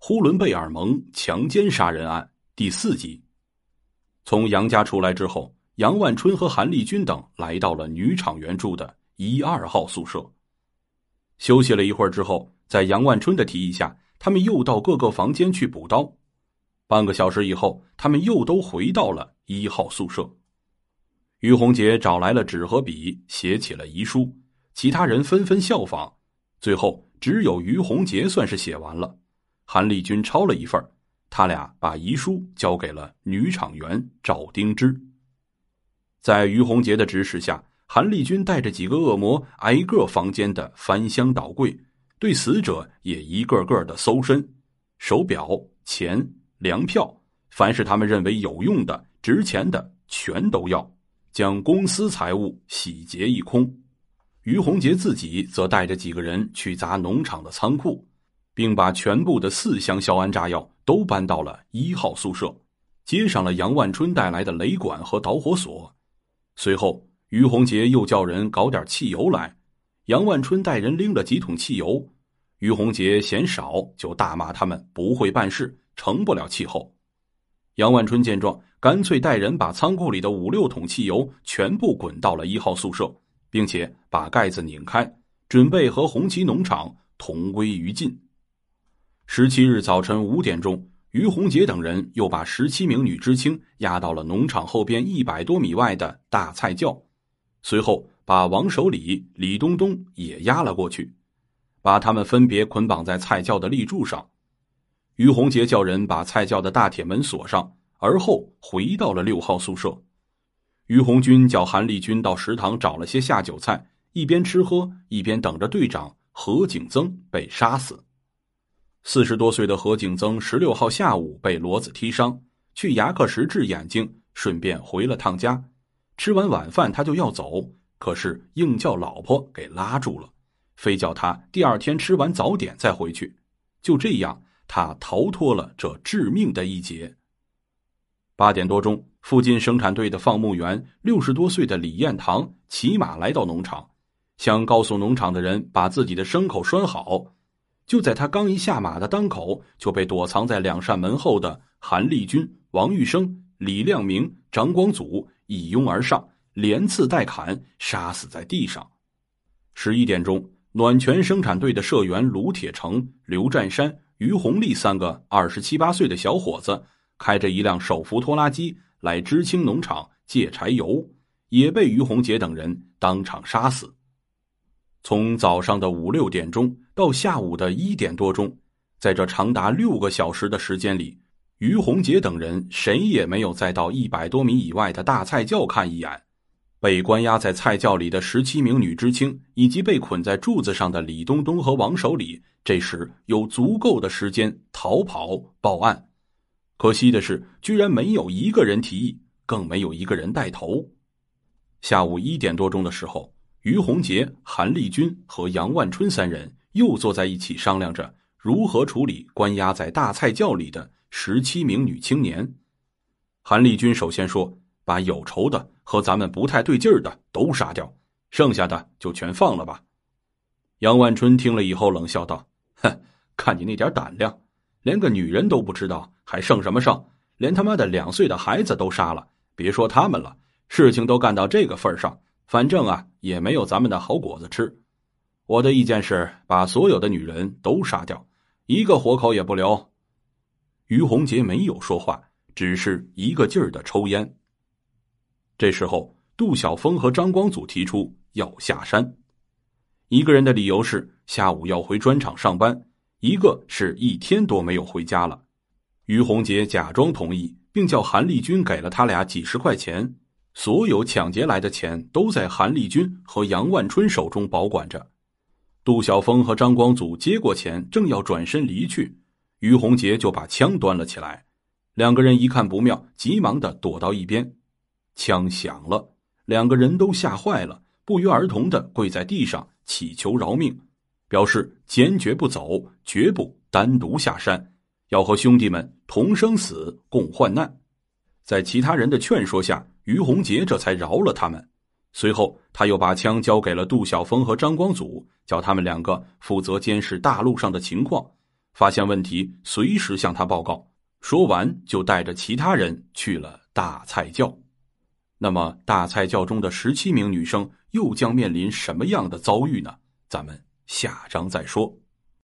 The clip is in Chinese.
呼伦贝尔盟强奸杀人案第四集。从杨家出来之后，杨万春和韩立军等来到了女厂员住的一二号宿舍。休息了一会儿之后，在杨万春的提议下，他们又到各个房间去补刀。半个小时以后，他们又都回到了一号宿舍。于洪杰找来了纸和笔，写起了遗书。其他人纷纷效仿，最后只有于洪杰算是写完了。韩立军抄了一份他俩把遗书交给了女厂员赵丁芝。在于洪杰的指使下，韩立军带着几个恶魔挨个房间的翻箱倒柜，对死者也一个个的搜身，手表、钱、粮票，凡是他们认为有用的、值钱的，全都要，将公司财物洗劫一空。于洪杰自己则带着几个人去砸农场的仓库。并把全部的四箱硝铵炸药都搬到了一号宿舍，接上了杨万春带来的雷管和导火索。随后，于洪杰又叫人搞点汽油来，杨万春带人拎了几桶汽油。于洪杰嫌少，就大骂他们不会办事，成不了气候。杨万春见状，干脆带人把仓库里的五六桶汽油全部滚到了一号宿舍，并且把盖子拧开，准备和红旗农场同归于尽。十七日早晨五点钟，于洪杰等人又把十七名女知青押到了农场后边一百多米外的大菜窖，随后把王守礼、李东东也押了过去，把他们分别捆绑在菜窖的立柱上。于洪杰叫人把菜窖的大铁门锁上，而后回到了六号宿舍。于红军叫韩立军到食堂找了些下酒菜，一边吃喝一边等着队长何景增被杀死。四十多岁的何景增十六号下午被骡子踢伤，去牙科时治眼睛，顺便回了趟家。吃完晚饭他就要走，可是硬叫老婆给拉住了，非叫他第二天吃完早点再回去。就这样，他逃脱了这致命的一劫。八点多钟，附近生产队的放牧员六十多岁的李彦堂骑马来到农场，想告诉农场的人把自己的牲口拴好。就在他刚一下马的当口，就被躲藏在两扇门后的韩立军、王玉生、李亮明、张光祖一拥而上，连刺带砍，杀死在地上。十一点钟，暖泉生产队的社员卢铁成、刘占山、于红利三个二十七八岁的小伙子，开着一辆手扶拖拉机来知青农场借柴油，也被于洪杰等人当场杀死。从早上的五六点钟到下午的一点多钟，在这长达六个小时的时间里，于洪杰等人谁也没有再到一百多米以外的大菜窖看一眼。被关押在菜窖里的十七名女知青，以及被捆在柱子上的李东东和王守礼，这时有足够的时间逃跑报案。可惜的是，居然没有一个人提议，更没有一个人带头。下午一点多钟的时候。于洪杰、韩立军和杨万春三人又坐在一起商量着如何处理关押在大菜窖里的十七名女青年。韩立军首先说：“把有仇的和咱们不太对劲儿的都杀掉，剩下的就全放了吧。”杨万春听了以后冷笑道：“哼，看你那点胆量，连个女人都不知道，还剩什么剩？连他妈的两岁的孩子都杀了，别说他们了，事情都干到这个份上。”反正啊，也没有咱们的好果子吃。我的意见是，把所有的女人都杀掉，一个活口也不留。于洪杰没有说话，只是一个劲儿的抽烟。这时候，杜晓峰和张光祖提出要下山，一个人的理由是下午要回砖厂上班，一个是一天多没有回家了。于洪杰假装同意，并叫韩立军给了他俩几十块钱。所有抢劫来的钱都在韩立军和杨万春手中保管着。杜晓峰和张光祖接过钱，正要转身离去，于洪杰就把枪端了起来。两个人一看不妙，急忙的躲到一边。枪响了，两个人都吓坏了，不约而同的跪在地上祈求饶命，表示坚决不走，绝不单独下山，要和兄弟们同生死，共患难。在其他人的劝说下。于洪杰这才饶了他们，随后他又把枪交给了杜晓峰和张光祖，叫他们两个负责监视大路上的情况，发现问题随时向他报告。说完，就带着其他人去了大菜窖。那么，大菜窖中的十七名女生又将面临什么样的遭遇呢？咱们下章再说。